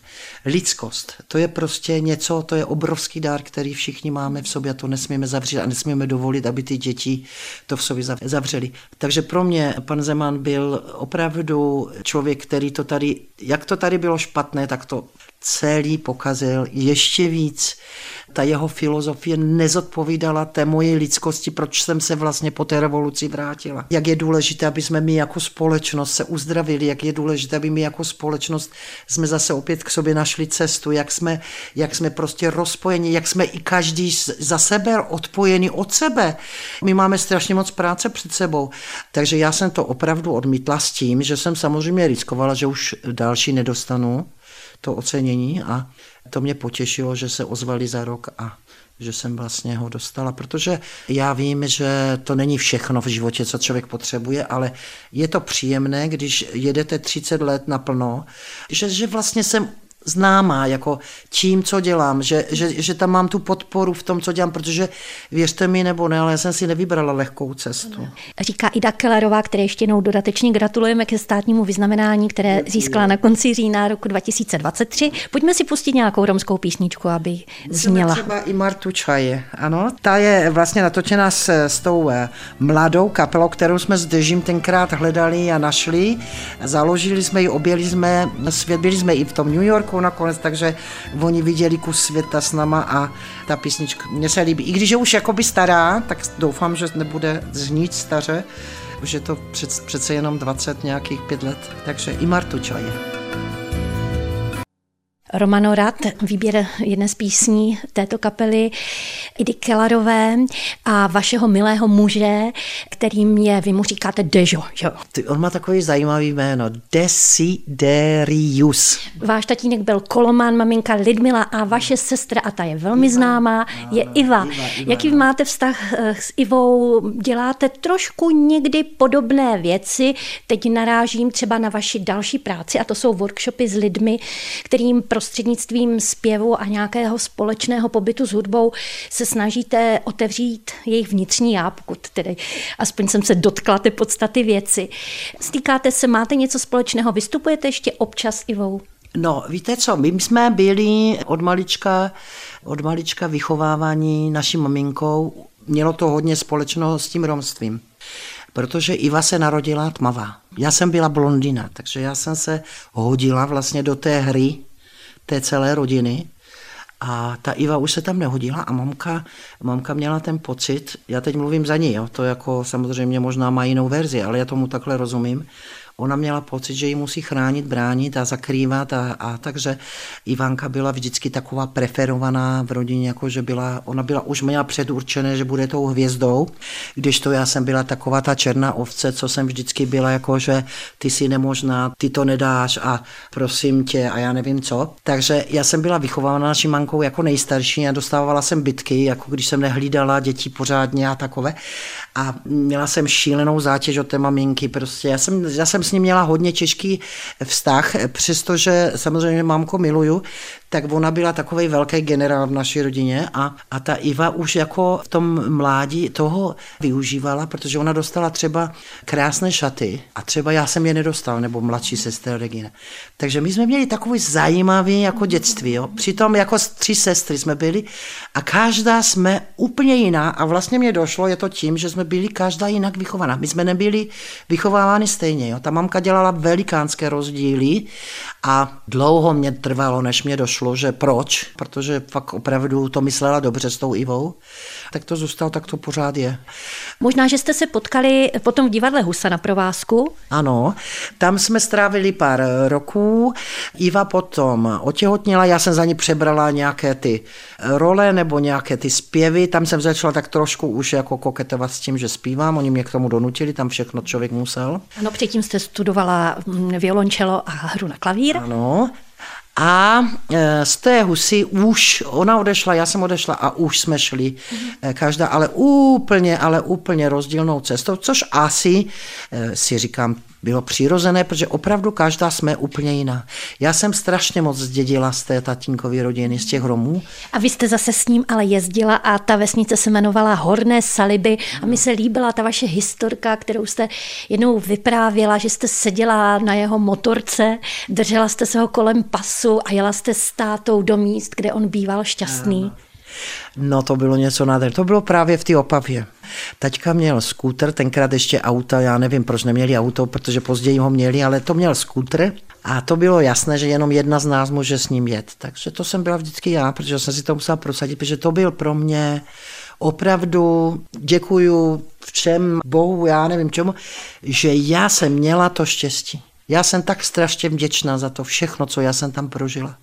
Lidskost, to je prostě něco, to je obrovský dár, který všichni máme v sobě a to nesmíme zavřít a nesmíme dovolit, aby ty děti to v sobě zavřeli. Takže pro mě pan Zeman byl opravdu člověk, který to tady, jak to tady bylo špatné, tak to celý pokazil ještě víc. Ta jeho filozofie nezodpovídala té moje lidskosti, proč jsem se vlastně po té revoluci vrátila. Jak je důležité, aby jsme my jako společnost se uzdravili, jak je důležité, aby my jako společnost jsme zase opět k sobě našli cestu, jak jsme, jak jsme prostě rozpojeni, jak jsme i každý za sebe odpojeni od sebe. My máme strašně moc práce před sebou. Takže já jsem to opravdu odmítla s tím, že jsem samozřejmě riskovala, že už další nedostanu to ocenění a to mě potěšilo, že se ozvali za rok a že jsem vlastně ho dostala, protože já vím, že to není všechno v životě, co člověk potřebuje, ale je to příjemné, když jedete 30 let naplno, že, že vlastně jsem známá jako tím, co dělám, že, že, že tam mám tu podporu v tom, co dělám, protože věřte mi nebo ne, ale já jsem si nevybrala lehkou cestu. Říká Ida Kellerová, které ještě jednou dodatečně gratulujeme ke státnímu vyznamenání, které Děkuji. získala na konci října roku 2023. Pojďme si pustit nějakou romskou písničku, aby zněla. Třeba i Martu Čaje, ano. Ta je vlastně natočená s, s tou eh, mladou kapelou, kterou jsme s Dežím tenkrát hledali a našli. Založili jsme ji, objeli jsme svět, byli jsme i v tom New Yorku, manželkou nakonec, takže oni viděli kus světa s náma a ta písnička mě se líbí. I když je už jakoby stará, tak doufám, že nebude znít staře, už je to přece jenom 20 nějakých pět let, takže i Martu Čaje. Romano Rad, výběr jedné z písní této kapely Idy Kellarové a vašeho milého muže, kterým je, vy mu říkáte Dejo, jo? On má takový zajímavý jméno, Desiderius. Váš tatínek byl Koloman, maminka Lidmila a vaše sestra, a ta je velmi Iva. známá, je Iva. Iva, Iva Jaký no. máte vztah eh, s Ivou? Děláte trošku někdy podobné věci. Teď narážím třeba na vaši další práci a to jsou workshopy s lidmi, kterým pro prostřednictvím zpěvu a nějakého společného pobytu s hudbou se snažíte otevřít jejich vnitřní já, pokud tedy aspoň jsem se dotkla ty podstaty věci. Stýkáte se, máte něco společného, vystupujete ještě občas Ivou? No, víte co, my jsme byli od malička, od malička vychovávání naší maminkou, mělo to hodně společného s tím romstvím protože Iva se narodila tmavá. Já jsem byla blondina, takže já jsem se hodila vlastně do té hry té celé rodiny. A ta Iva už se tam nehodila a mamka, mamka měla ten pocit, já teď mluvím za ní, jo, to jako samozřejmě možná má jinou verzi, ale já tomu takhle rozumím, ona měla pocit, že ji musí chránit, bránit a zakrývat a, a takže Ivanka byla vždycky taková preferovaná v rodině, jako že byla, ona byla už měla předurčené, že bude tou hvězdou, když to já jsem byla taková ta černá ovce, co jsem vždycky byla jako, že ty si nemožná, ty to nedáš a prosím tě a já nevím co. Takže já jsem byla vychována naší mankou jako nejstarší a dostávala jsem bitky, jako když jsem nehlídala děti pořádně a takové. A měla jsem šílenou zátěž od té maminky, prostě. Já jsem, já jsem s ním měla hodně těžký vztah, přestože samozřejmě mámko miluju, tak ona byla takový velký generál v naší rodině a, a ta Iva už jako v tom mládí toho využívala, protože ona dostala třeba krásné šaty a třeba já jsem je nedostal, nebo mladší sestra Regina. Takže my jsme měli takový zajímavý jako dětství. Jo. Přitom jako tři sestry jsme byli a každá jsme úplně jiná a vlastně mě došlo, je to tím, že jsme byli každá jinak vychovaná. My jsme nebyli vychováváni stejně. Jo. Ta mamka dělala velikánské rozdíly a dlouho mě trvalo, než mě došlo, že proč, protože fakt opravdu to myslela dobře s tou Ivou, tak to zůstalo, tak to pořád je. Možná, že jste se potkali potom v divadle Husa na provázku? Ano, tam jsme strávili pár roků. Iva potom otěhotněla, já jsem za ní přebrala nějaké ty role nebo nějaké ty zpěvy, tam jsem začala tak trošku už jako koketovat s tím, že zpívám, oni mě k tomu donutili, tam všechno člověk musel. Ano, předtím jste studovala violončelo a hru na klavír. Ano, a e, z té husy už, ona odešla, já jsem odešla a už jsme šli mm-hmm. každá, ale úplně, ale úplně rozdílnou cestou, což asi e, si říkám, bylo přirozené, protože opravdu každá jsme úplně jiná. Já jsem strašně moc zdědila z té tatínkové rodiny, z těch Romů. A vy jste zase s ním ale jezdila a ta vesnice se jmenovala Horné Saliby a mi se líbila ta vaše historka, kterou jste jednou vyprávěla, že jste seděla na jeho motorce, držela jste se ho kolem pasu a jela jste s tátou do míst, kde on býval šťastný. Ano. No to bylo něco nádherné. To bylo právě v té Opavě. Taťka měl skútr, tenkrát ještě auta, já nevím, proč neměli auto, protože později ho měli, ale to měl skútr a to bylo jasné, že jenom jedna z nás může s ním jet. Takže to jsem byla vždycky já, protože jsem si to musela prosadit, protože to byl pro mě opravdu děkuju všem Bohu, já nevím čemu, že já jsem měla to štěstí. Já jsem tak strašně vděčná za to všechno, co já jsem tam prožila.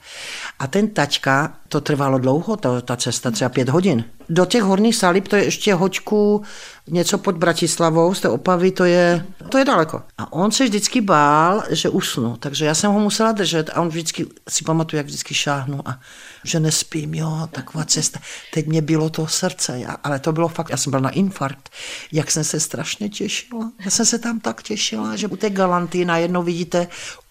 A ten taťka, to trvalo dlouho, ta, ta cesta, třeba pět hodin. Do těch horních salib to je ještě hoďku něco pod Bratislavou, z té Opavy, to je, to je daleko. A on se vždycky bál, že usnu, takže já jsem ho musela držet a on vždycky, si pamatuju, jak vždycky šáhnu a že nespím, jo, taková cesta. Teď mě bylo to srdce, já, ale to bylo fakt, já jsem byl na infarkt, jak jsem se strašně těšila. Já jsem se tam tak těšila, že u té galanty najednou vidíte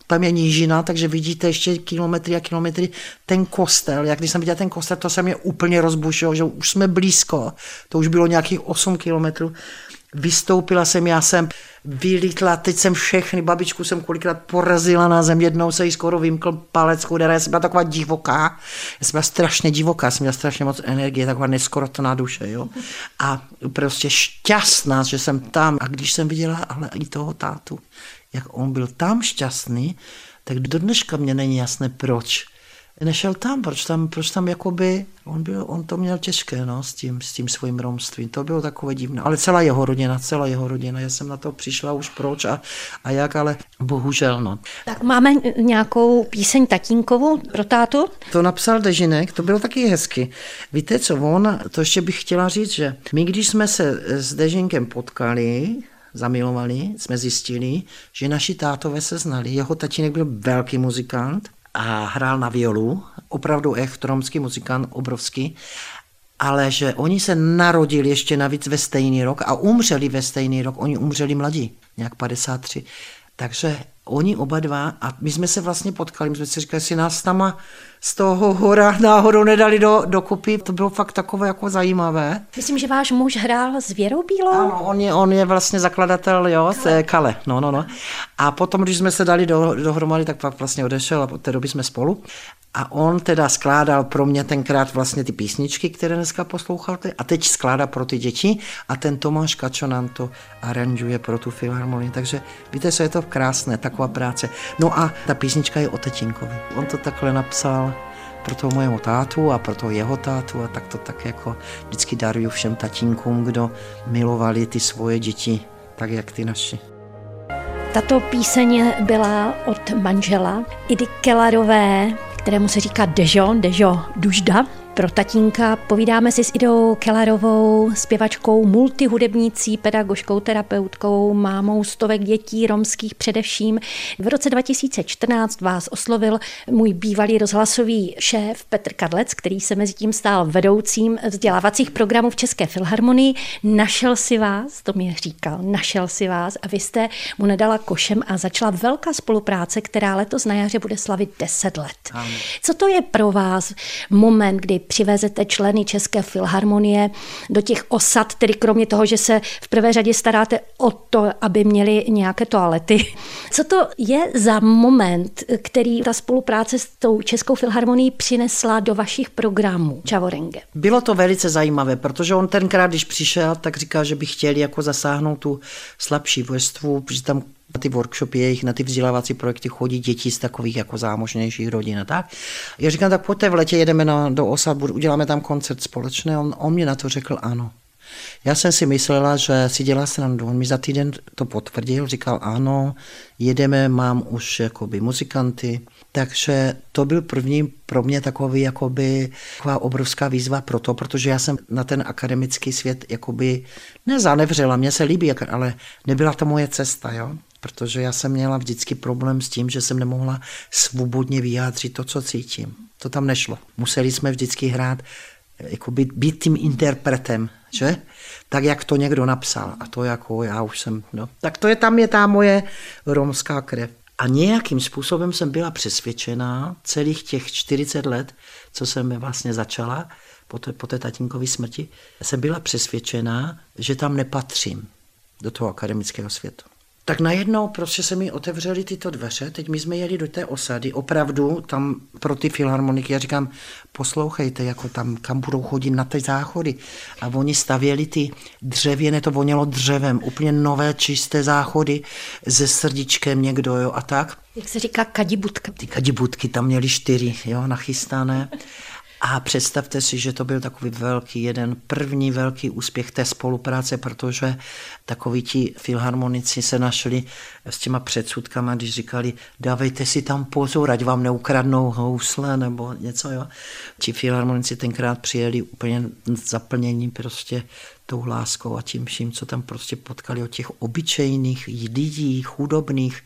tam je nížina, takže vidíte ještě kilometry a kilometry ten kostel. Jak když jsem viděl ten kostel, to se mě úplně rozbušilo, že už jsme blízko, to už bylo nějakých 8 kilometrů. Vystoupila jsem, já jsem vylítla, teď jsem všechny, babičku jsem kolikrát porazila na zem, jednou se jí skoro vymkl palec, chudera, já jsem byla taková divoká, já jsem byla strašně divoká, jsem měla strašně moc energie, taková neskorotná duše, jo. A prostě šťastná, že jsem tam. A když jsem viděla ale i toho tátu, jak on byl tam šťastný, tak do dneška mě není jasné, proč nešel tam, proč tam, proč tam jakoby, on, byl, on to měl těžké no, s, tím, s tím svým romstvím, to bylo takové divné, ale celá jeho rodina, celá jeho rodina, já jsem na to přišla už proč a, a jak, ale bohužel no. Tak máme nějakou píseň tatínkovou pro tátu? To napsal Dežinek, to bylo taky hezky. Víte co, on, to ještě bych chtěla říct, že my když jsme se s Dežinkem potkali, zamilovali, jsme zjistili, že naši tátové se znali. Jeho tatínek byl velký muzikant a hrál na violu, opravdu echt romský muzikant, obrovský, ale že oni se narodili ještě navíc ve stejný rok a umřeli ve stejný rok, oni umřeli mladí, nějak 53. Takže oni oba dva, a my jsme se vlastně potkali, my jsme si říkali, si nás tam z toho hora náhodou nedali do, do kupy. To bylo fakt takové jako zajímavé. Myslím, že váš muž hrál s Věrou Bílou? Ano, on je, on je vlastně zakladatel, jo, Kale. Kale. No, no, no. A potom, když jsme se dali do, dohromady, tak pak vlastně odešel a od té doby jsme spolu. A on teda skládal pro mě tenkrát vlastně ty písničky, které dneska posloucháte, a teď skládá pro ty děti a ten Tomáš Kačo nám to aranžuje pro tu filharmonii. Takže víte, co je to krásné, taková práce. No a ta písnička je o Tetínkovi. On to takhle napsal pro toho mojeho tátu a pro toho jeho tátu a tak to tak jako vždycky daruju všem tatínkům, kdo milovali ty svoje děti, tak jak ty naši. Tato píseň byla od manžela Idy Kellerové, kterému se říká Dejo, Dejo Dužda pro tatínka. Povídáme si s Idou Kellerovou, zpěvačkou, multihudebnící, pedagožkou, terapeutkou, mámou stovek dětí, romských především. V roce 2014 vás oslovil můj bývalý rozhlasový šéf Petr Kadlec, který se mezi tím stál vedoucím vzdělávacích programů v České filharmonii. Našel si vás, to mi říkal, našel si vás a vy jste mu nedala košem a začala velká spolupráce, která letos na jaře bude slavit 10 let. Ano. Co to je pro vás moment, kdy přivezete členy České filharmonie do těch osad, tedy kromě toho, že se v prvé řadě staráte o to, aby měli nějaké toalety. Co to je za moment, který ta spolupráce s tou Českou filharmonií přinesla do vašich programů, Čavorenge? Bylo to velice zajímavé, protože on tenkrát, když přišel, tak říkal, že by chtěli jako zasáhnout tu slabší vrstvu, protože tam na ty workshopy jejich, na ty vzdělávací projekty chodí děti z takových jako zámožnějších rodin a tak. Já říkám, tak pojďte v letě, jedeme na, do osad, uděláme tam koncert společný. On, on mě na to řekl ano. Já jsem si myslela, že si dělá srandu. On mi za týden to potvrdil, říkal ano, jedeme, mám už jakoby muzikanty. Takže to byl první pro mě takový jakoby taková obrovská výzva pro to, protože já jsem na ten akademický svět jakoby nezanevřela, mně se líbí, ale nebyla to moje cesta, jo protože já jsem měla vždycky problém s tím, že jsem nemohla svobodně vyjádřit to, co cítím. To tam nešlo. Museli jsme vždycky hrát, jako být, být tím interpretem, že? Tak, jak to někdo napsal. A to jako já už jsem, no. Tak to je tam je ta moje romská krev. A nějakým způsobem jsem byla přesvědčená celých těch 40 let, co jsem vlastně začala po té, po té tatínkové smrti, jsem byla přesvědčená, že tam nepatřím do toho akademického světa tak najednou prostě se mi otevřely tyto dveře, teď my jsme jeli do té osady, opravdu tam pro ty filharmoniky, já říkám, poslouchejte, jako tam, kam budou chodit na ty záchody. A oni stavěli ty dřevěné, to vonělo dřevem, úplně nové čisté záchody se srdíčkem někdo, jo, a tak. Jak se říká kadibudka. Ty kadibudky tam měli čtyři, jo, nachystané. A představte si, že to byl takový velký, jeden první velký úspěch té spolupráce, protože takoví ti filharmonici se našli s těma předsudkama, když říkali, dávejte si tam pozor, ať vám neukradnou housle nebo něco. Jo. Ti filharmonici tenkrát přijeli úplně zaplnění prostě tou láskou a tím vším, co tam prostě potkali od těch obyčejných lidí, chudobných,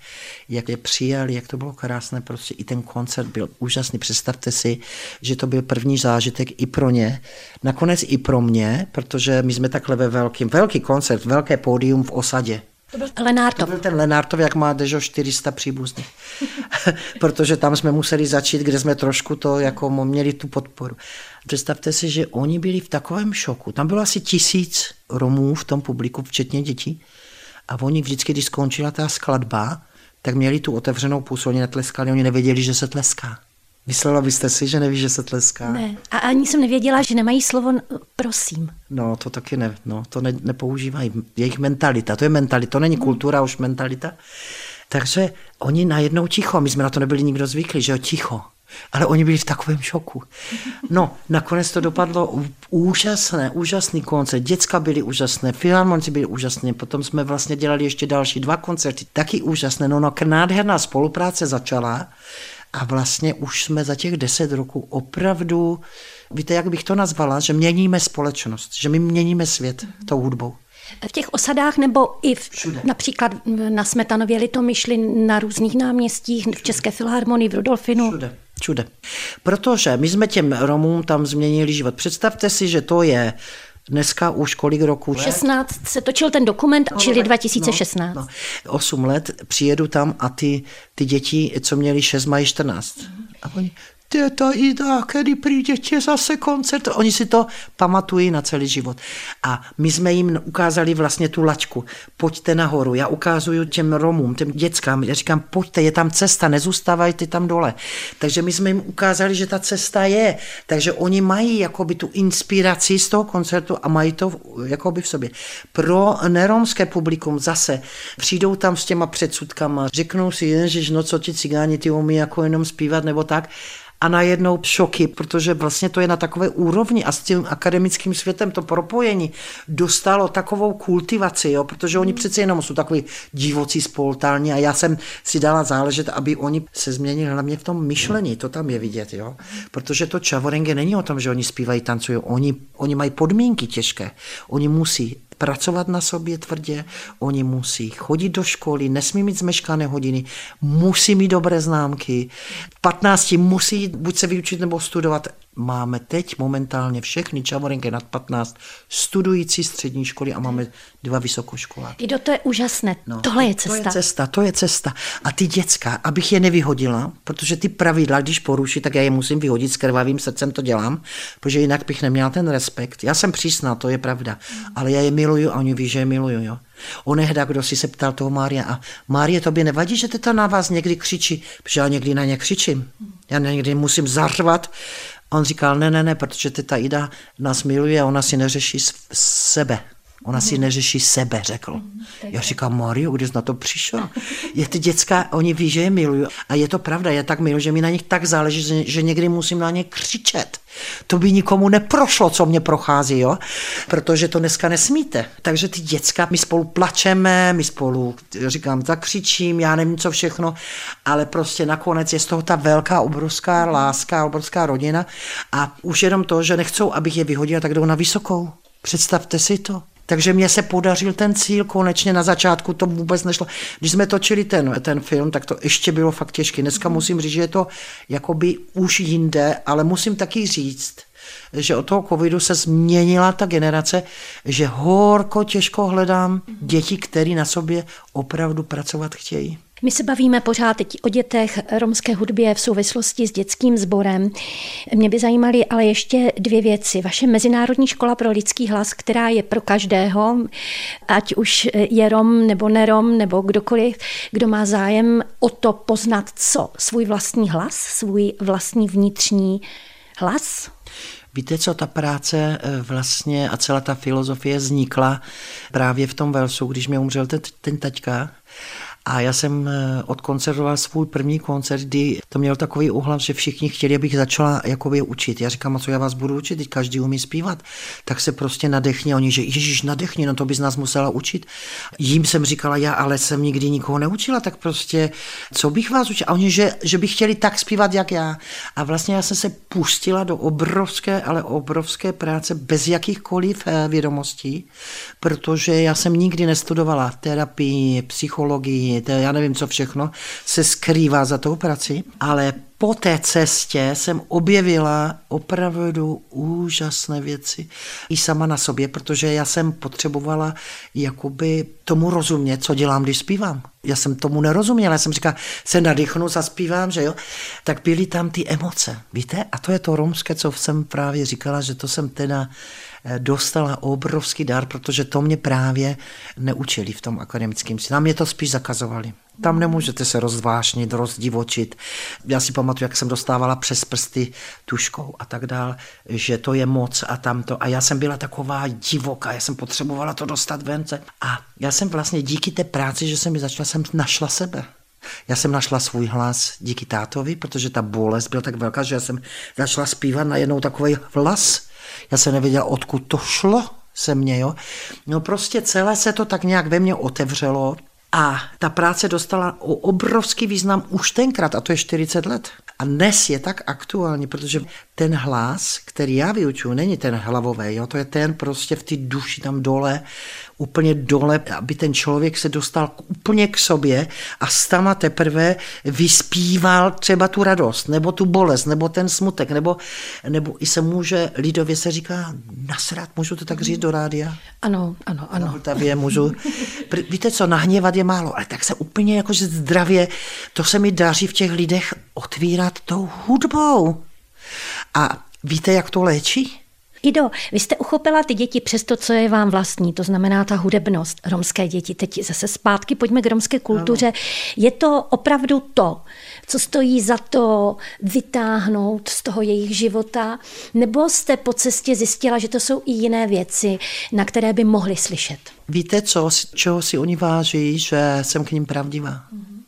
jak je přijali, jak to bylo krásné, prostě i ten koncert byl úžasný. Představte si, že to byl první zážitek i pro ně, nakonec i pro mě, protože my jsme takhle ve velkým, velký koncert, velké pódium v osadě, To byl Lenártov. To byl ten Lenártov, jak má Dežo 400 příbuzných. Protože tam jsme museli začít, kde jsme trošku to jako měli tu podporu. Představte si, že oni byli v takovém šoku. Tam bylo asi tisíc Romů v tom publiku, včetně dětí. A oni vždycky, když skončila ta skladba, tak měli tu otevřenou pusu, oni netleskali, oni nevěděli, že se tleská. Myslela byste si, že neví, že se tleská? Ne. A ani jsem nevěděla, že nemají slovo prosím. No, to taky ne, no, to ne, nepoužívají. Jejich mentalita, to je mentalita, to není hmm. kultura, už mentalita. Takže oni najednou ticho, my jsme na to nebyli nikdo zvyklí, že jo, ticho. Ale oni byli v takovém šoku. No, nakonec to dopadlo úžasné, úžasný koncert. Děcka byly úžasné, filharmonici byly úžasné, potom jsme vlastně dělali ještě další dva koncerty, taky úžasné. No, no, nádherná spolupráce začala a vlastně už jsme za těch deset roků opravdu, víte, jak bych to nazvala, že měníme společnost, že my měníme svět tou hudbou. V těch osadách nebo i v, například na Smetanově Litomyšli, na různých náměstích, v České filharmonii, v Rudolfinu? Všude. Všude. Protože my jsme těm Romům tam změnili život. Představte si, že to je dneska už kolik roku? 16 se točil ten dokument, no, čili 2016. No, no. 8 let přijedu tam a ty, ty děti, co měli 6, mají 14. A oni, teta Ida, kedy přijdete zase koncert. Oni si to pamatují na celý život. A my jsme jim ukázali vlastně tu laťku. Pojďte nahoru. Já ukázuju těm Romům, těm dětskám. Já říkám, pojďte, je tam cesta, nezůstávajte tam dole. Takže my jsme jim ukázali, že ta cesta je. Takže oni mají jakoby tu inspiraci z toho koncertu a mají to jakoby v sobě. Pro neromské publikum zase přijdou tam s těma předsudkama, řeknou si, že no co ti cigáni, ty umí jako jenom zpívat nebo tak a najednou šoky, protože vlastně to je na takové úrovni a s tím akademickým světem to propojení dostalo takovou kultivaci, jo, protože oni přece jenom jsou takový divocí spoltální a já jsem si dala záležet, aby oni se změnili hlavně v tom myšlení, to tam je vidět, jo, protože to čavorenge není o tom, že oni zpívají, tancují, oni, oni mají podmínky těžké, oni musí pracovat na sobě tvrdě, oni musí chodit do školy, nesmí mít zmeškané hodiny, musí mít dobré známky, 15 musí buď se vyučit nebo studovat. Máme teď momentálně všechny čavorenky nad 15 studující střední školy a máme dva vysokoškoláky. I to je úžasné. No, Tohle je cesta. To je cesta, to je cesta. A ty děcka, abych je nevyhodila, protože ty pravidla, když poruší, tak já je musím vyhodit s krvavým srdcem, to dělám, protože jinak bych neměla ten respekt. Já jsem přísná, to je pravda, ale já je miluju a oni ví, že je miluju. Jo. Onehda, kdo si se ptal toho Mária, a Márie, tobě nevadí, že teta na vás někdy křičí? Protože já někdy na ně křičím. Já někdy musím zařvat. On říkal, ne, ne, ne, protože teta Ida nás miluje a ona si neřeší sebe. Ona si mhm. neřeší sebe, řekl. Mhm, já říkám, Mario, kde jsi na to přišel? Je ty děcka, oni ví, že je miluju. A je to pravda, je tak miluju, že mi na nich tak záleží, že někdy musím na ně křičet. To by nikomu neprošlo, co mě prochází, jo? protože to dneska nesmíte. Takže ty děcka, my spolu plačeme, my spolu, říkám, zakřičím, já nevím, co všechno, ale prostě nakonec je z toho ta velká, obrovská láska, obrovská rodina a už jenom to, že nechcou, abych je vyhodila, tak jdou na vysokou. Představte si to. Takže mně se podařil ten cíl, konečně na začátku to vůbec nešlo. Když jsme točili ten, ten film, tak to ještě bylo fakt těžké. Dneska musím říct, že je to jakoby už jinde, ale musím taky říct, že od toho covidu se změnila ta generace, že horko těžko hledám děti, které na sobě opravdu pracovat chtějí. My se bavíme pořád teď o dětech romské hudbě v souvislosti s dětským sborem. Mě by zajímaly ale ještě dvě věci. Vaše Mezinárodní škola pro lidský hlas, která je pro každého, ať už je Rom nebo nerom nebo kdokoliv, kdo má zájem o to poznat, co svůj vlastní hlas, svůj vlastní vnitřní hlas. Víte, co ta práce eh, vlastně a celá ta filozofie vznikla právě v tom Velsu, když mi umřel ten, ten taťka a já jsem eh, odkoncertoval svůj první koncert, kdy to měl takový úhlas, že všichni chtěli, abych začala jakoby učit. Já říkám, a co já vás budu učit, teď každý umí zpívat. Tak se prostě nadechni. Oni, že Ježíš, nadechni, no to bys nás musela učit. Jím jsem říkala, já ale jsem nikdy nikoho neučila, tak prostě, co bych vás učila? A oni, že, že by chtěli tak zpívat, jak já. A vlastně já jsem se pustila do obrovské, ale obrovské práce bez jakýchkoliv eh, vědomostí, protože já jsem nikdy nestudovala terapii, psychologii, to já nevím, co všechno se skrývá za tou prací, ale po té cestě jsem objevila opravdu úžasné věci i sama na sobě, protože já jsem potřebovala jakoby tomu rozumět, co dělám, když zpívám. Já jsem tomu nerozuměla, já jsem říkala, se nadechnu, zaspívám, že jo. Tak byly tam ty emoce, víte? A to je to romské, co jsem právě říkala, že to jsem teda dostala obrovský dar, protože to mě právě neučili v tom akademickém. Nám mě to spíš zakazovali. Tam nemůžete se rozvášnit, rozdivočit. Já si pamatuju, jak jsem dostávala přes prsty tuškou a tak dál, že to je moc a tamto. A já jsem byla taková divoká, já jsem potřebovala to dostat vence. A já jsem vlastně díky té práci, že jsem mi začala, jsem našla sebe. Já jsem našla svůj hlas díky tátovi, protože ta bolest byla tak velká, že já jsem začala zpívat na jednou takový hlas. Já jsem nevěděla, odkud to šlo se mě, jo. No prostě celé se to tak nějak ve mně otevřelo a ta práce dostala obrovský význam už tenkrát, a to je 40 let. A dnes je tak aktuální, protože ten hlas, který já vyučuju, není ten hlavový, jo? to je ten prostě v té duši tam dole, úplně dole, aby ten člověk se dostal úplně k sobě a stama teprve vyspíval třeba tu radost, nebo tu bolest, nebo ten smutek, nebo, nebo i se může, lidově se říká, nasrat, můžu to tak říct do rádia? Ano, ano, ano. Na Vltavě můžu. Víte co, nahněvat je málo, ale tak se úplně jakože zdravě, to se mi daří v těch lidech otvírat tou hudbou. A víte, jak to léčí? Ido, vy jste uchopila ty děti přes to, co je vám vlastní, to znamená ta hudebnost, romské děti. Teď zase zpátky, pojďme k romské kultuře. Ano. Je to opravdu to, co stojí za to vytáhnout z toho jejich života, nebo jste po cestě zjistila, že to jsou i jiné věci, na které by mohli slyšet? Víte, co, čeho si oni váží, že jsem k ním pravdivá? Mm-hmm.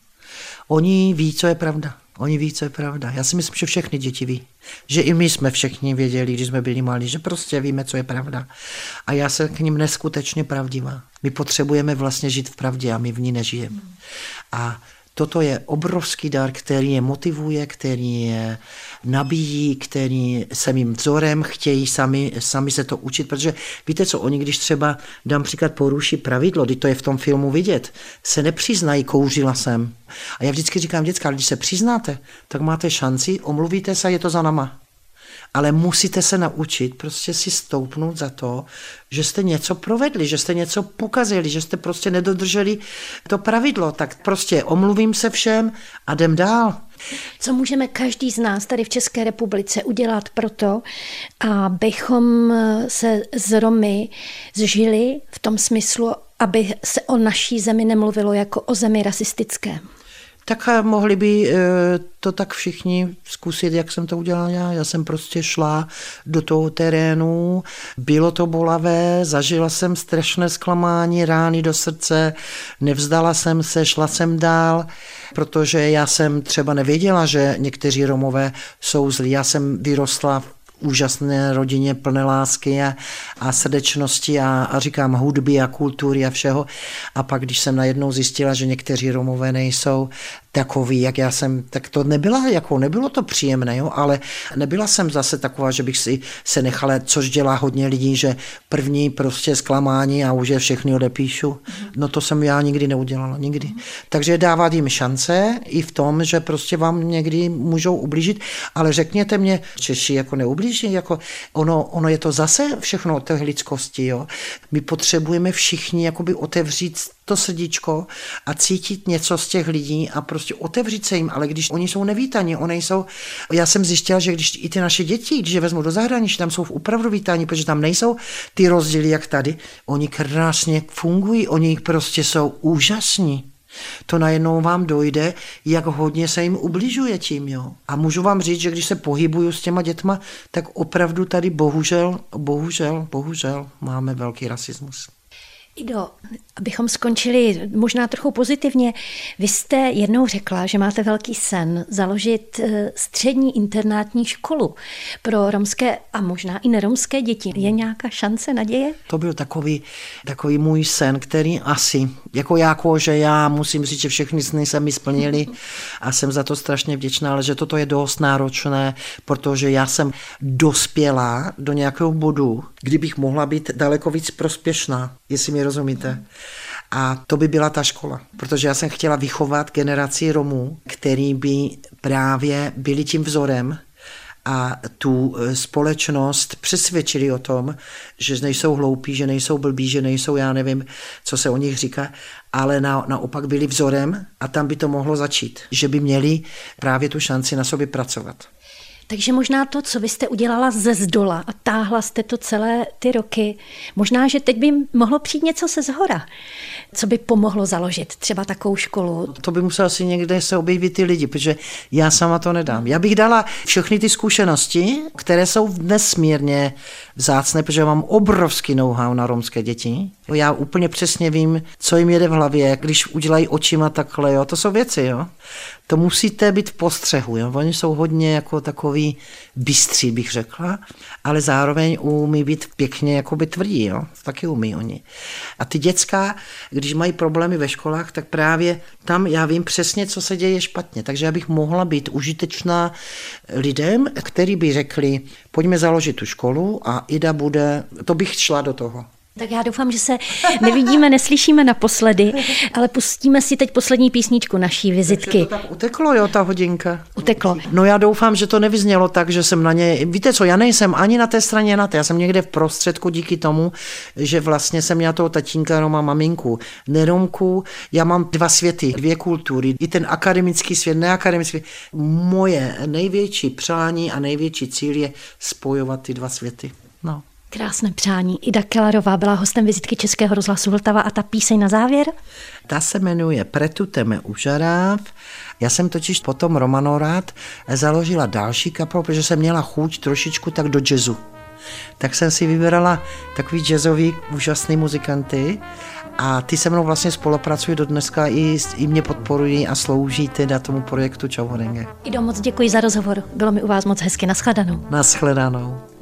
Oni ví, co je pravda. Oni ví, co je pravda. Já si myslím, že všechny děti ví. Že i my jsme všichni věděli, když jsme byli malí, že prostě víme, co je pravda. A já se k ním neskutečně pravdivá. My potřebujeme vlastně žít v pravdě a my v ní nežijeme. A toto je obrovský dar, který je motivuje, který je nabíjí, který se mým vzorem, chtějí sami, sami se to učit, protože víte co, oni když třeba, dám příklad, poruší pravidlo, kdy to je v tom filmu vidět, se nepřiznají, kouřila jsem. A já vždycky říkám, děcka, když se přiznáte, tak máte šanci, omluvíte se je to za nama ale musíte se naučit prostě si stoupnout za to, že jste něco provedli, že jste něco pokazili, že jste prostě nedodrželi to pravidlo. Tak prostě omluvím se všem a jdem dál. Co můžeme každý z nás tady v České republice udělat pro to, abychom se z Romy zžili v tom smyslu, aby se o naší zemi nemluvilo jako o zemi rasistické? Tak mohli by eh, to tak všichni zkusit, jak jsem to udělala já. Já jsem prostě šla do toho terénu, bylo to bolavé, zažila jsem strašné zklamání, rány do srdce, nevzdala jsem se, šla jsem dál, protože já jsem třeba nevěděla, že někteří Romové jsou zlí. Já jsem vyrostla v úžasné rodině plné lásky a, a srdečnosti a, a říkám hudby a kultury a všeho. A pak, když jsem najednou zjistila, že někteří Romové nejsou, takový, jak já jsem, tak to nebyla, jako nebylo to příjemné, jo, ale nebyla jsem zase taková, že bych si se nechala, což dělá hodně lidí, že první prostě zklamání a už je všechny odepíšu. No to jsem já nikdy neudělala, nikdy. Takže dávat jim šance i v tom, že prostě vám někdy můžou ublížit, ale řekněte mě, Češi jako neublíží, jako ono, ono je to zase všechno o té lidskosti, jo. My potřebujeme všichni jakoby otevřít to srdíčko a cítit něco z těch lidí a prostě otevřít se jim, ale když oni jsou nevítaní, oni jsou, já jsem zjistila, že když i ty naše děti, když je vezmu do zahraničí, tam jsou opravdu vítaní, protože tam nejsou ty rozdíly jak tady, oni krásně fungují, oni prostě jsou úžasní. To najednou vám dojde, jak hodně se jim ubližuje tím. Jo. A můžu vám říct, že když se pohybuju s těma dětma, tak opravdu tady bohužel, bohužel, bohužel máme velký rasismus. Ido, abychom skončili možná trochu pozitivně, vy jste jednou řekla, že máte velký sen založit eh, střední internátní školu pro romské a možná i neromské děti. Je nějaká šance, naděje? To byl takový, takový můj sen, který asi, jako jako, že já musím říct, že všechny sny se mi splnili a jsem za to strašně vděčná, ale že toto je dost náročné, protože já jsem dospěla do nějakého bodu, kdybych mohla být daleko víc prospěšná, jestli mi rozumíte. A to by byla ta škola, protože já jsem chtěla vychovat generaci Romů, který by právě byli tím vzorem, a tu e, společnost přesvědčili o tom, že nejsou hloupí, že nejsou blbí, že nejsou, já nevím, co se o nich říká, ale na, naopak byli vzorem a tam by to mohlo začít, že by měli právě tu šanci na sobě pracovat. Takže možná to, co vy jste udělala ze zdola a táhla jste to celé ty roky, možná, že teď by mohlo přijít něco se zhora, co by pomohlo založit třeba takovou školu. To by musel asi někde se objevit ty lidi, protože já sama to nedám. Já bych dala všechny ty zkušenosti, které jsou nesmírně vzácné, protože mám obrovský know-how na romské děti. Já úplně přesně vím, co jim jede v hlavě, když udělají očima takhle, jo. to jsou věci, jo. To musíte být v postřehu, jo. Oni jsou hodně jako takový bystří, bych řekla, ale zároveň umí být pěkně jako by tvrdí, jo. Taky umí oni. A ty děcka, když mají problémy ve školách, tak právě tam já vím přesně, co se děje špatně. Takže já bych mohla být užitečná lidem, který by řekli, pojďme založit tu školu a Ida bude, to bych šla do toho. Tak já doufám, že se nevidíme, neslyšíme naposledy, ale pustíme si teď poslední písničku naší vizitky. to tak uteklo, jo, ta hodinka. Uteklo. No já doufám, že to nevyznělo tak, že jsem na ně... Víte co, já nejsem ani na té straně na té, já jsem někde v prostředku díky tomu, že vlastně jsem měla toho tatínka, jenom mám maminku. Neromku, já mám dva světy, dvě kultury, i ten akademický svět, neakademický. Moje největší přání a největší cíl je spojovat ty dva světy. No. Krásné přání. Ida Kellerová byla hostem vizitky Českého rozhlasu Vltava a ta píseň na závěr? Ta se jmenuje Pretuteme užaráv. Já jsem totiž potom Romanorát založila další kapelu, protože jsem měla chuť trošičku tak do jazzu. Tak jsem si vybrala takový jazzový úžasný muzikanty a ty se mnou vlastně spolupracují do dneska i, i mě podporují a slouží teda tomu projektu Čau Horenge. Ido, moc děkuji za rozhovor. Bylo mi u vás moc hezky. Naschledanou. Naschledanou.